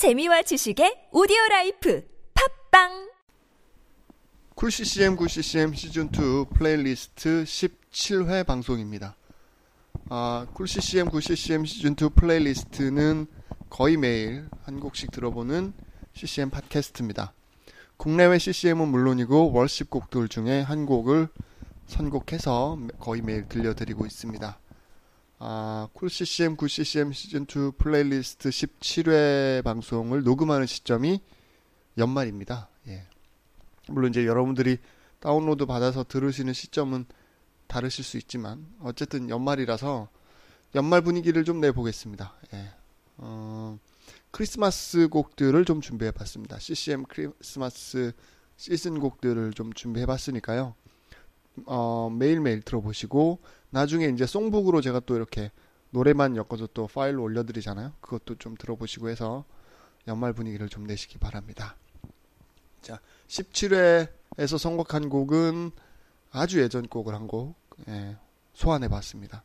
재미와 지식의 오디오 라이프 팟빵 쿨 CCM 9 CCM 시즌 2 플레이리스트 17회 방송입니다. 아, 쿨 CCM 9 CCM 시즌 2 플레이리스트는 거의 매일 한 곡씩 들어보는 CCM 팟캐스트입니다. 국내외 CCM은 물론이고 worship 곡들 중에 한 곡을 선곡해서 거의 매일 들려드리고 있습니다. 아, 쿨 CCM 9 CCM 시즌 2 플레이리스트 17회 방송을 녹음하는 시점이 연말입니다. 예. 물론 이제 여러분들이 다운로드 받아서 들으시는 시점은 다르실 수 있지만 어쨌든 연말이라서 연말 분위기를 좀 내보겠습니다. 예. 어, 크리스마스 곡들을 좀 준비해 봤습니다. CCM 크리스마스 시즌 곡들을 좀 준비해 봤으니까요. 어, 매일매일 들어보시고 나중에 이제 송북으로 제가 또 이렇게 노래만 엮어서 또 파일로 올려드리잖아요. 그것도 좀 들어보시고 해서 연말 분위기를 좀 내시기 바랍니다. 자, 17회에서 선곡한 곡은 아주 예전 곡을 한곡 예, 소환해 봤습니다.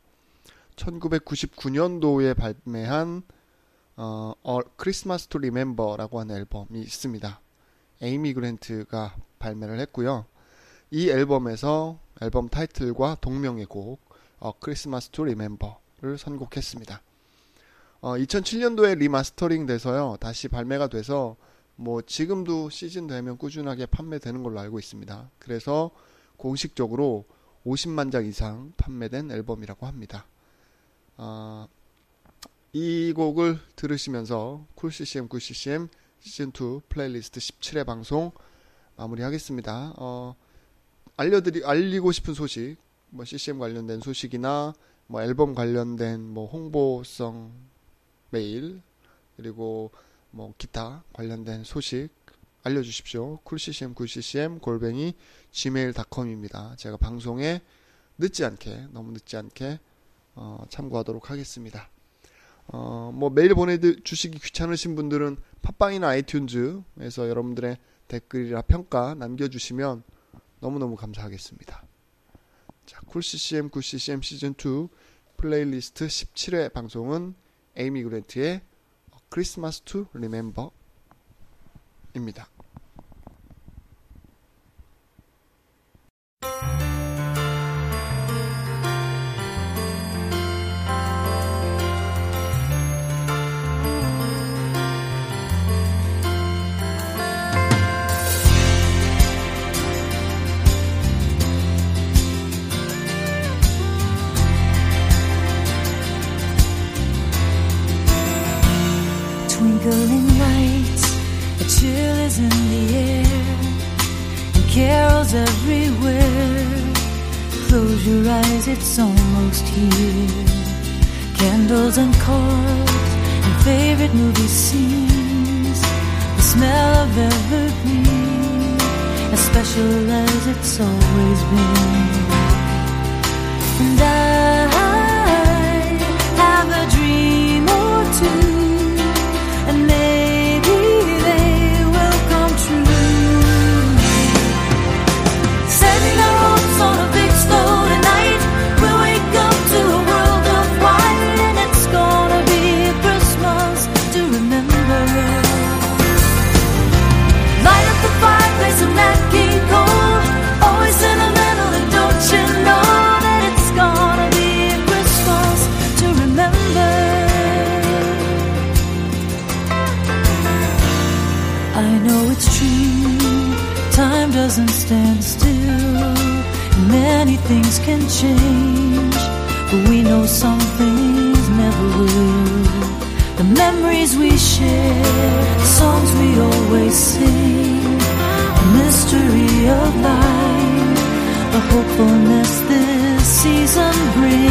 1999년도에 발매한 어, 어, Christmas to Remember라고 하는 앨범이 있습니다. 에이미 그랜트가 발매를 했고요. 이 앨범에서 앨범 타이틀과 동명의 곡 어, Christmas to Remember를 선곡했습니다. 어, 2007년도에 리마스터링 돼서요. 다시 발매가 돼서 뭐 지금도 시즌 되면 꾸준하게 판매되는 걸로 알고 있습니다. 그래서 공식적으로 50만 장 이상 판매된 앨범이라고 합니다. 어, 이 곡을 들으시면서 쿨CCM 구CCM 시즌 2 플레이리스트 17회 방송 마무리하겠습니다. 어, 알려드리 알리고 싶은 소식, 뭐 CCM 관련된 소식이나 뭐 앨범 관련된 뭐 홍보성 메일 그리고 뭐 기타 관련된 소식 알려주십시오. 쿨CCM, 쿨CCM 골뱅이 gmail.com입니다. 제가 방송에 늦지 않게 너무 늦지 않게 어, 참고하도록 하겠습니다. 어, 뭐 메일 보내주시기 귀찮으신 분들은 팟빵이나 아이튠즈에서 여러분들의 댓글이나 평가 남겨주시면 너무너무 감사하겠습니다. 자, 쿨CCM, 쿨CCM 시즌2 플레이리스트 17회 방송은 에이미 그랜트의 Christmas to Remember입니다. In the air, and carols everywhere. Close your eyes, it's almost here. Candles and cards and favorite movie scenes. The smell of evergreen, as special as it's always been. And I things can change, but we know some things never will. The memories we share, the songs we always sing, the mystery of life, the hopefulness this season brings.